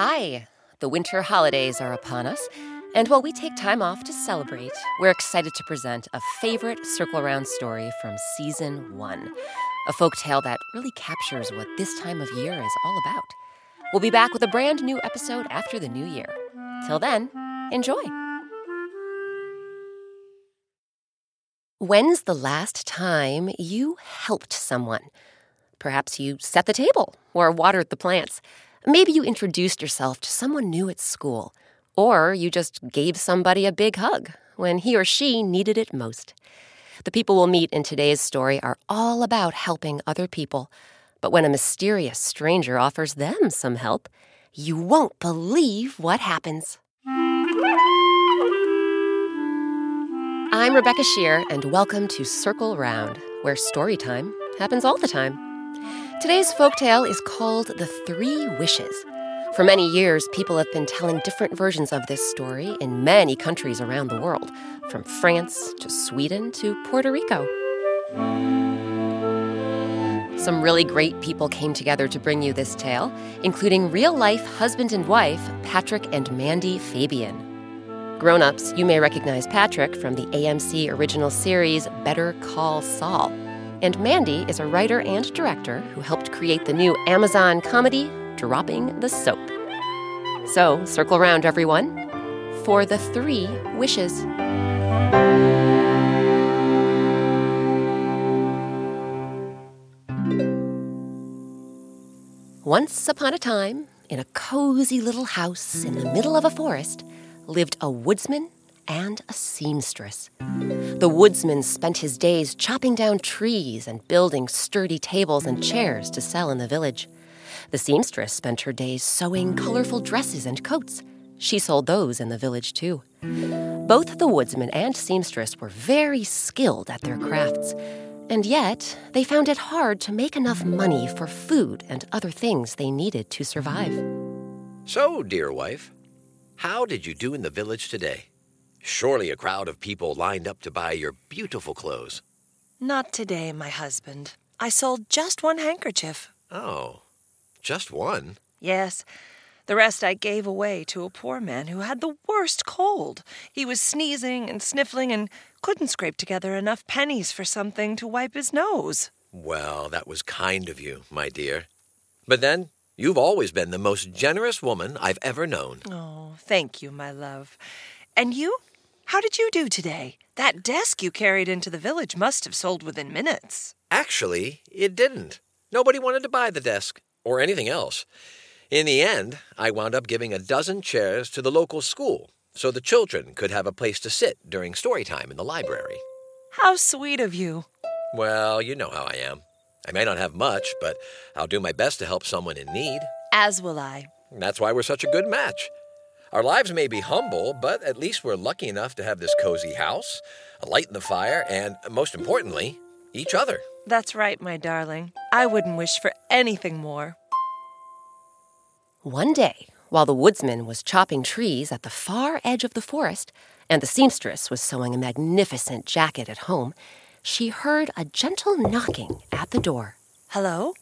Hi! The winter holidays are upon us, and while we take time off to celebrate, we're excited to present a favorite Circle Round story from season one. A folk tale that really captures what this time of year is all about. We'll be back with a brand new episode after the new year. Till then, enjoy! When's the last time you helped someone? Perhaps you set the table or watered the plants. Maybe you introduced yourself to someone new at school, or you just gave somebody a big hug when he or she needed it most. The people we'll meet in today's story are all about helping other people. But when a mysterious stranger offers them some help, you won't believe what happens. I'm Rebecca Sheir, and welcome to Circle Round, where story time happens all the time. Today's folktale is called The Three Wishes. For many years, people have been telling different versions of this story in many countries around the world, from France to Sweden to Puerto Rico. Some really great people came together to bring you this tale, including real life husband and wife Patrick and Mandy Fabian. Grown ups, you may recognize Patrick from the AMC original series Better Call Saul. And Mandy is a writer and director who helped create the new Amazon comedy, Dropping the Soap. So, circle around, everyone, for the three wishes. Once upon a time, in a cozy little house in the middle of a forest, lived a woodsman and a seamstress. The woodsman spent his days chopping down trees and building sturdy tables and chairs to sell in the village. The seamstress spent her days sewing colorful dresses and coats. She sold those in the village too. Both the woodsman and seamstress were very skilled at their crafts, and yet they found it hard to make enough money for food and other things they needed to survive. So, dear wife, how did you do in the village today? Surely a crowd of people lined up to buy your beautiful clothes. Not today, my husband. I sold just one handkerchief. Oh, just one? Yes. The rest I gave away to a poor man who had the worst cold. He was sneezing and sniffling and couldn't scrape together enough pennies for something to wipe his nose. Well, that was kind of you, my dear. But then, you've always been the most generous woman I've ever known. Oh, thank you, my love. And you? How did you do today? That desk you carried into the village must have sold within minutes. Actually, it didn't. Nobody wanted to buy the desk or anything else. In the end, I wound up giving a dozen chairs to the local school so the children could have a place to sit during story time in the library. How sweet of you. Well, you know how I am. I may not have much, but I'll do my best to help someone in need. As will I. That's why we're such a good match. Our lives may be humble, but at least we're lucky enough to have this cozy house, a light in the fire, and most importantly, each other. That's right, my darling. I wouldn't wish for anything more. One day, while the woodsman was chopping trees at the far edge of the forest, and the seamstress was sewing a magnificent jacket at home, she heard a gentle knocking at the door. Hello?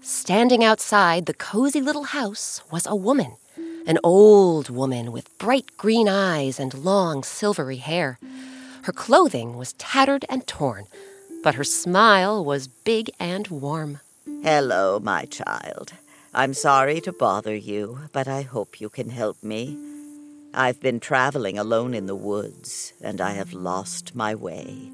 Standing outside the cozy little house was a woman, an old woman with bright green eyes and long silvery hair. Her clothing was tattered and torn, but her smile was big and warm. Hello, my child. I'm sorry to bother you, but I hope you can help me. I've been traveling alone in the woods, and I have lost my way.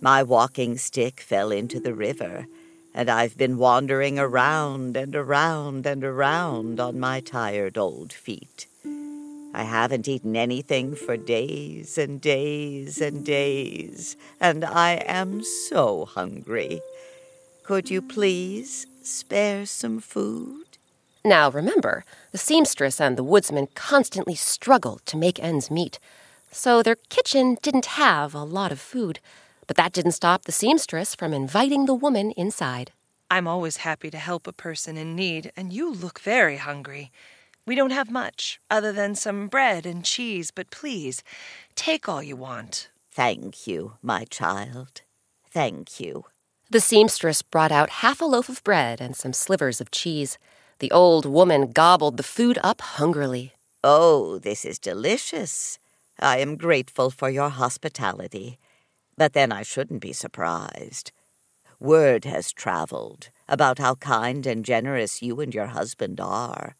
My walking stick fell into the river, and I've been wandering around and around and around on my tired old feet. I haven't eaten anything for days and days and days, and I am so hungry. Could you please spare some food? Now remember, the seamstress and the woodsman constantly struggled to make ends meet, so their kitchen didn't have a lot of food. But that didn't stop the seamstress from inviting the woman inside. I'm always happy to help a person in need, and you look very hungry. We don't have much, other than some bread and cheese, but please, take all you want. Thank you, my child. Thank you. The seamstress brought out half a loaf of bread and some slivers of cheese. The old woman gobbled the food up hungrily. Oh, this is delicious. I am grateful for your hospitality. But then I shouldn't be surprised. Word has traveled about how kind and generous you and your husband are.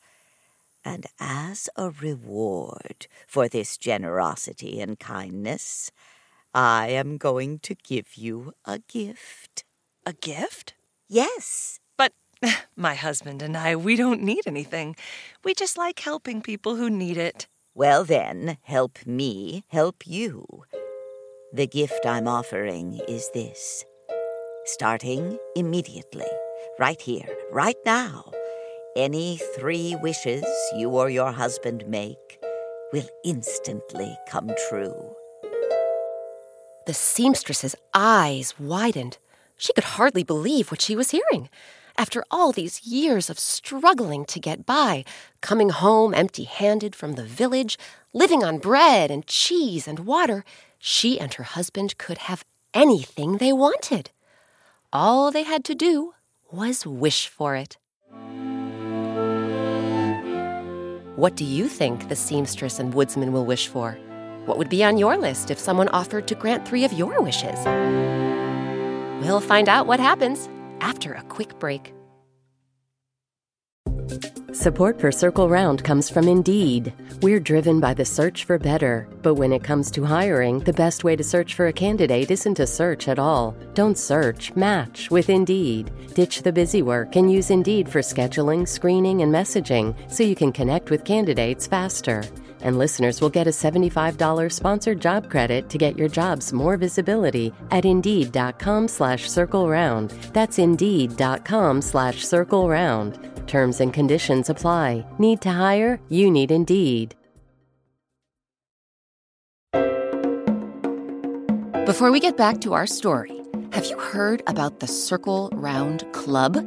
And as a reward for this generosity and kindness, I am going to give you a gift. A gift? Yes. But my husband and I, we don't need anything. We just like helping people who need it. Well, then, help me help you. The gift I'm offering is this. Starting immediately, right here, right now, any three wishes you or your husband make will instantly come true. The seamstress's eyes widened. She could hardly believe what she was hearing. After all these years of struggling to get by, coming home empty handed from the village, living on bread and cheese and water, she and her husband could have anything they wanted. All they had to do was wish for it. What do you think the seamstress and woodsman will wish for? What would be on your list if someone offered to grant three of your wishes? We'll find out what happens after a quick break. Support for Circle Round comes from Indeed. We're driven by the search for better, but when it comes to hiring, the best way to search for a candidate isn't to search at all. Don't search, match with Indeed. Ditch the busy work and use Indeed for scheduling, screening, and messaging so you can connect with candidates faster. And listeners will get a $75 sponsored job credit to get your jobs more visibility at Indeed.com slash Circle Round. That's Indeed.com slash Circle Round. Terms and conditions apply. Need to hire? You need Indeed. Before we get back to our story, have you heard about the Circle Round Club?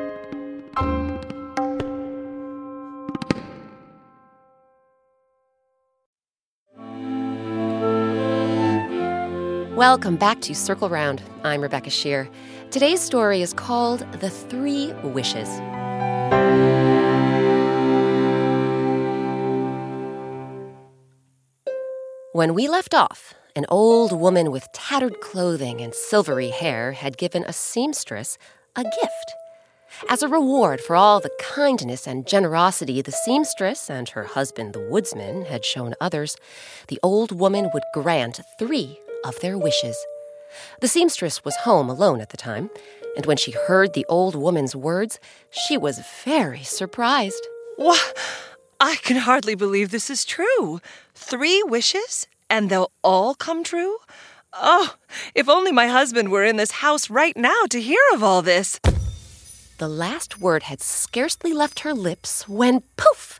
Welcome back to Circle Round. I'm Rebecca Sheir. Today's story is called The Three Wishes. When we left off, an old woman with tattered clothing and silvery hair had given a seamstress a gift. As a reward for all the kindness and generosity the seamstress and her husband, the woodsman, had shown others, the old woman would grant three of their wishes. The seamstress was home alone at the time, and when she heard the old woman's words, she was very surprised. What? I can hardly believe this is true. Three wishes, and they'll all come true? Oh, if only my husband were in this house right now to hear of all this. The last word had scarcely left her lips when, poof!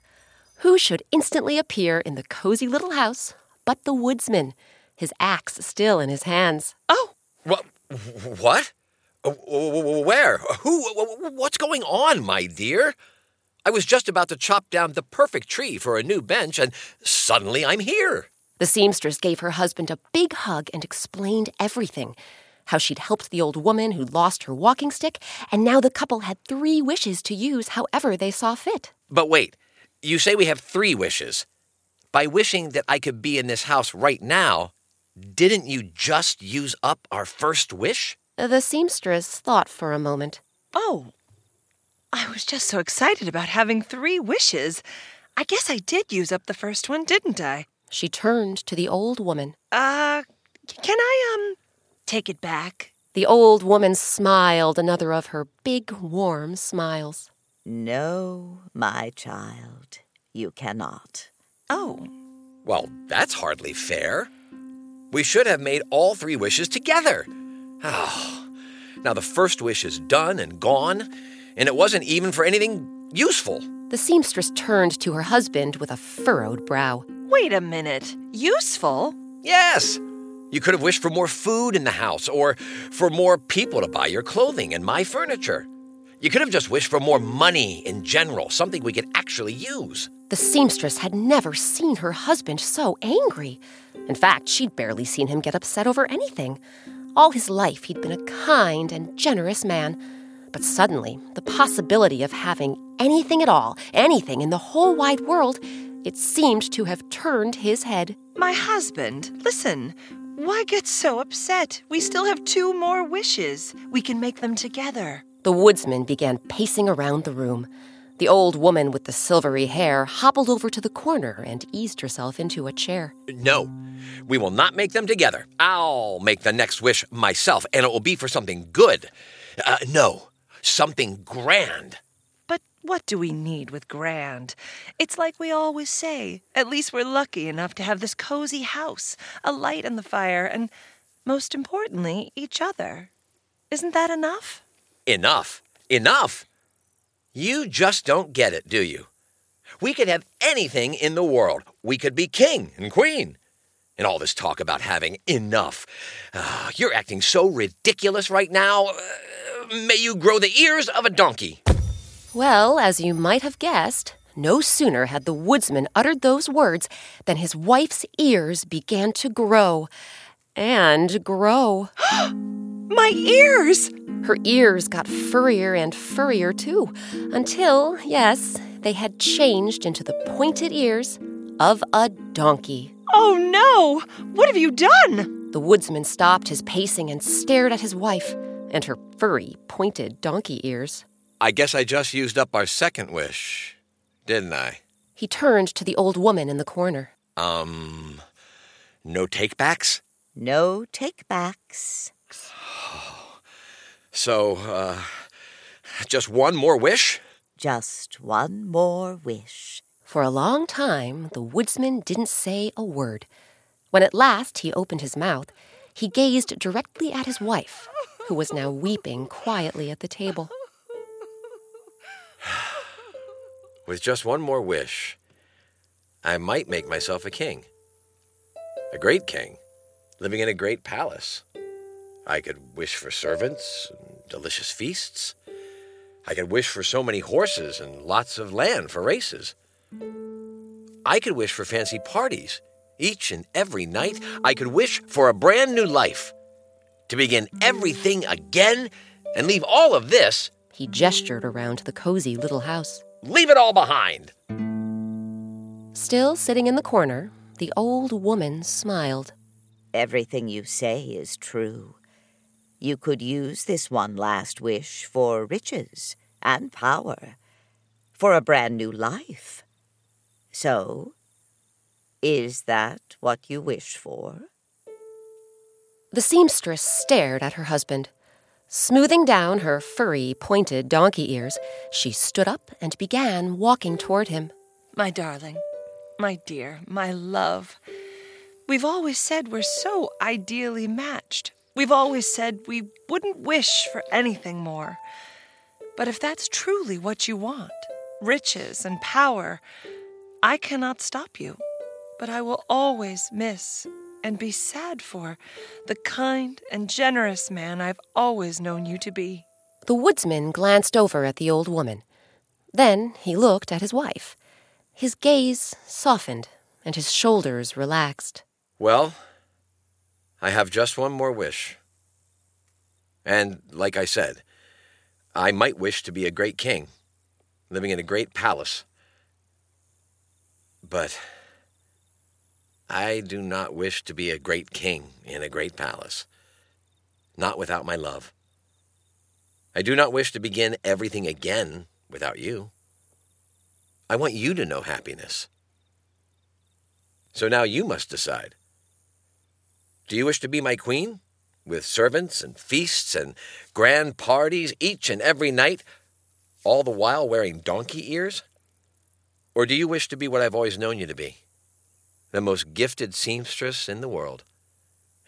Who should instantly appear in the cozy little house but the woodsman, his axe still in his hands? Oh, What? What? Where? Who? What's going on, my dear? I was just about to chop down the perfect tree for a new bench, and suddenly I'm here. The seamstress gave her husband a big hug and explained everything how she'd helped the old woman who'd lost her walking stick, and now the couple had three wishes to use however they saw fit. But wait, you say we have three wishes. By wishing that I could be in this house right now, didn't you just use up our first wish? The seamstress thought for a moment. oh. I was just so excited about having three wishes. I guess I did use up the first one, didn't I? She turned to the old woman. Uh, can I, um, take it back? The old woman smiled another of her big, warm smiles. No, my child, you cannot. Oh, Well, that's hardly fair. We should have made all three wishes together. Oh, now the first wish is done and gone, and it wasn't even for anything useful. The seamstress turned to her husband with a furrowed brow. wait a minute. Useful? Yes. You could have wished for more food in the house or for more people to buy your clothing and my furniture. You could have just wished for more money in general, something we could actually use. The seamstress had never seen her husband so angry. In fact, she'd barely seen him get upset over anything. All his life, he'd been a kind and generous man. But suddenly, the possibility of having anything at all, anything in the whole wide world, it seemed to have turned his head. My husband, listen. Why get so upset? We still have two more wishes. We can make them together. The woodsman began pacing around the room. The old woman with the silvery hair hobbled over to the corner and eased herself into a chair. No, we will not make them together. I'll make the next wish myself, and it will be for something good. Uh, no, something grand. But what do we need with grand? It's like we always say. At least we're lucky enough to have this cozy house, a light in the fire, and most importantly, each other. Isn't that enough? Enough. Enough. You just don't get it, do you? We could have anything in the world. We could be king and queen. And all this talk about having enough. Ah, you're acting so ridiculous right now. Uh, may you grow the ears of a donkey. Well, as you might have guessed, no sooner had the woodsman uttered those words than his wife's ears began to grow and grow. My ears! Her ears got furrier and furrier too, until, yes, they had changed into the pointed ears of a donkey. Oh no! What have you done? The woodsman stopped his pacing and stared at his wife and her furry, pointed donkey ears. I guess I just used up our second wish, didn't I? He turned to the old woman in the corner. Um, no takebacks? No takebacks. So, uh, just one more wish? Just one more wish. For a long time, the woodsman didn't say a word. When at last he opened his mouth, he gazed directly at his wife, who was now weeping quietly at the table. With just one more wish, I might make myself a king. A great king, living in a great palace. I could wish for servants and delicious feasts. I could wish for so many horses and lots of land for races. I could wish for fancy parties each and every night. I could wish for a brand new life, to begin everything again and leave all of this, He gestured around the cozy little house. leave it all behind. Still sitting in the corner, the old woman smiled. Everything you say is true. You could use this one last wish for riches and power, for a brand new life. So, is that what you wish for? The seamstress stared at her husband. Smoothing down her furry, pointed donkey ears, she stood up and began walking toward him. My darling, my dear, my love. We've always said we're so ideally matched. We've always said we wouldn't wish for anything more. But if that's truly what you want, riches and power, I cannot stop you. But I will always miss and be sad for the kind and generous man I've always known you to be. The woodsman glanced over at the old woman. Then he looked at his wife. His gaze softened and his shoulders relaxed. Well, I have just one more wish. And, like I said, I might wish to be a great king, living in a great palace. But I do not wish to be a great king in a great palace, not without my love. I do not wish to begin everything again without you. I want you to know happiness. So now you must decide. Do you wish to be my queen? With servants and feasts and grand parties each and every night, all the while wearing donkey ears? Or do you wish to be what I've always known you to be? The most gifted seamstress in the world,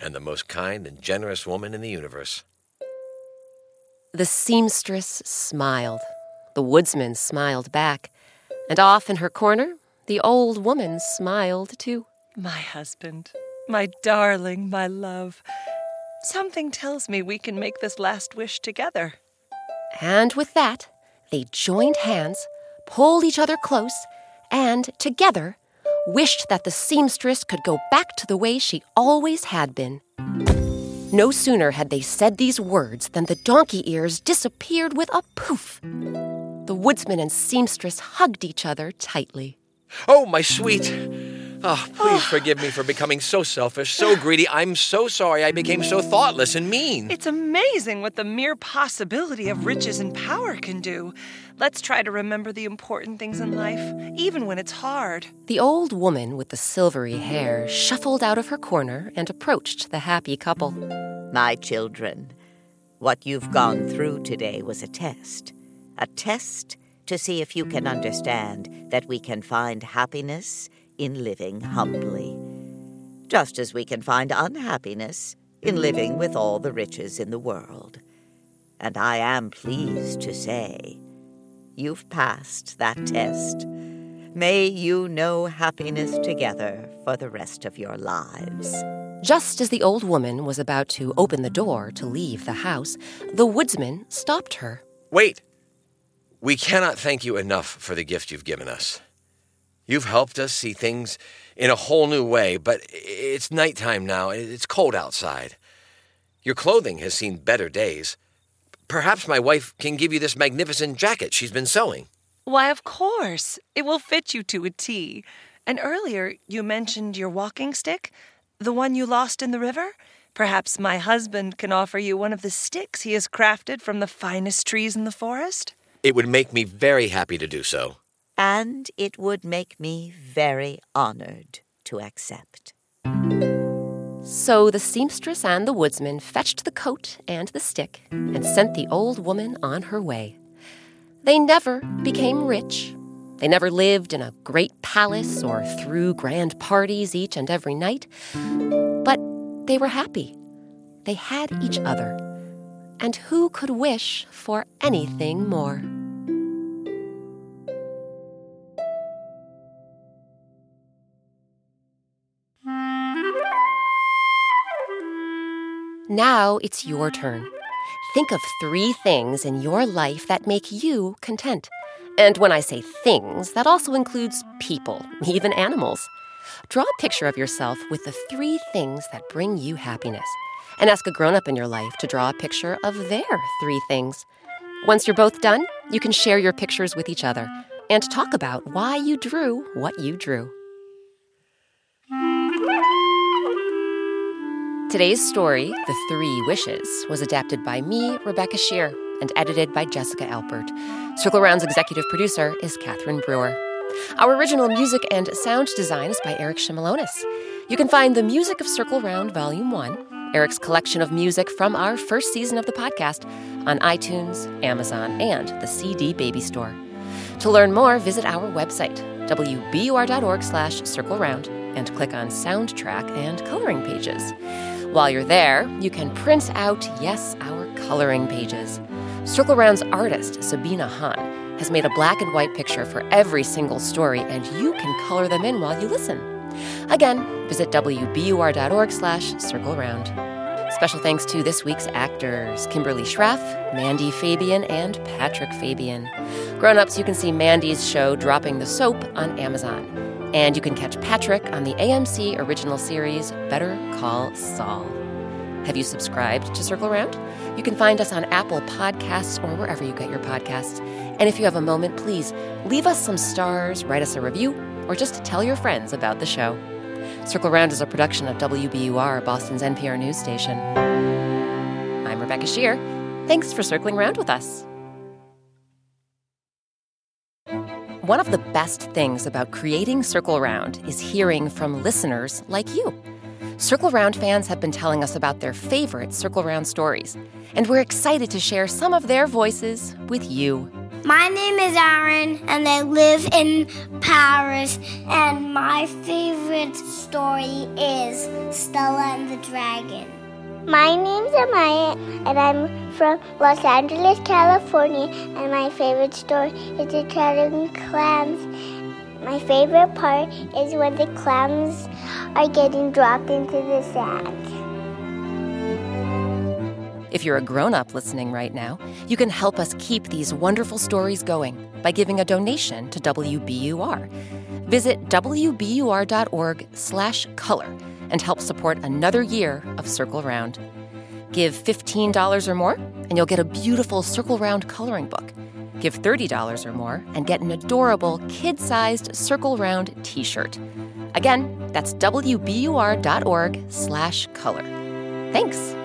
and the most kind and generous woman in the universe. The seamstress smiled. The woodsman smiled back. And off in her corner, the old woman smiled too. My husband, my darling, my love. Something tells me we can make this last wish together. And with that, they joined hands, pulled each other close, and together wished that the seamstress could go back to the way she always had been. No sooner had they said these words than the donkey ears disappeared with a poof. The woodsman and seamstress hugged each other tightly. Oh, my sweet. Oh, please forgive me for becoming so selfish, so greedy. I'm so sorry I became so thoughtless and mean. It's amazing what the mere possibility of riches and power can do. Let's try to remember the important things in life, even when it's hard. The old woman with the silvery hair shuffled out of her corner and approached the happy couple. My children, what you've gone through today was a test. A test to see if you can understand that we can find happiness in living humbly, just as we can find unhappiness in living with all the riches in the world. And I am pleased to say you've passed that test. May you know happiness together for the rest of your lives. Just as the old woman was about to open the door to leave the house, the woodsman stopped her. Wait. We cannot thank you enough for the gift you've given us. You've helped us see things in a whole new way, but it's nighttime now. And it's cold outside. Your clothing has seen better days. Perhaps my wife can give you this magnificent jacket she's been sewing. Why, of course. It will fit you to a T. And earlier you mentioned your walking stick, the one you lost in the river. Perhaps my husband can offer you one of the sticks he has crafted from the finest trees in the forest. It would make me very happy to do so. And it would make me very honored to accept. So the seamstress and the woodsman fetched the coat and the stick and sent the old woman on her way. They never became rich. They never lived in a great palace or threw grand parties each and every night. But they were happy. They had each other. And who could wish for anything more? Now it's your turn. Think of three things in your life that make you content. And when I say things, that also includes people, even animals. Draw a picture of yourself with the three things that bring you happiness. And ask a grown up in your life to draw a picture of their three things. Once you're both done, you can share your pictures with each other and talk about why you drew what you drew. Today's story, The Three Wishes, was adapted by me, Rebecca Sheir, and edited by Jessica Alpert. Circle Round's executive producer is Catherine Brewer. Our original music and sound design is by Eric Shimalonis. You can find the music of Circle Round Volume 1, Eric's collection of music from our first season of the podcast, on iTunes, Amazon, and the CD Baby Store. To learn more, visit our website, wbur.org slash circle round, and click on soundtrack and coloring pages. While you're there, you can print out, yes, our coloring pages. Circle Round's artist, Sabina Hahn, has made a black and white picture for every single story, and you can color them in while you listen. Again, visit wbur.org slash circle round. Special thanks to this week's actors Kimberly Schraf, Mandy Fabian, and Patrick Fabian. Grown ups, you can see Mandy's show Dropping the Soap on Amazon. And you can catch Patrick on the AMC original series Better Call Saul. Have you subscribed to Circle Round? You can find us on Apple Podcasts or wherever you get your podcasts. And if you have a moment, please leave us some stars, write us a review, or just tell your friends about the show. Circle Round is a production of WBUR, Boston's NPR news station. I'm Rebecca Sheir. Thanks for circling around with us. One of the best things about creating Circle Round is hearing from listeners like you. Circle Round fans have been telling us about their favorite Circle Round stories, and we're excited to share some of their voices with you. My name is Aaron, and I live in Paris. And my favorite story is Stella and the Dragon. My name's Amaya, and I'm from Los Angeles, California. And my favorite story is the Dragon Clams. My favorite part is when the clams are getting dropped into the sand. If you're a grown up listening right now, you can help us keep these wonderful stories going by giving a donation to WBUR. Visit wbur.org/color and help support another year of Circle Round. Give $15 or more, and you'll get a beautiful Circle Round coloring book. Give $30 or more and get an adorable kid sized Circle Round t shirt. Again, that's wbur.org slash color. Thanks.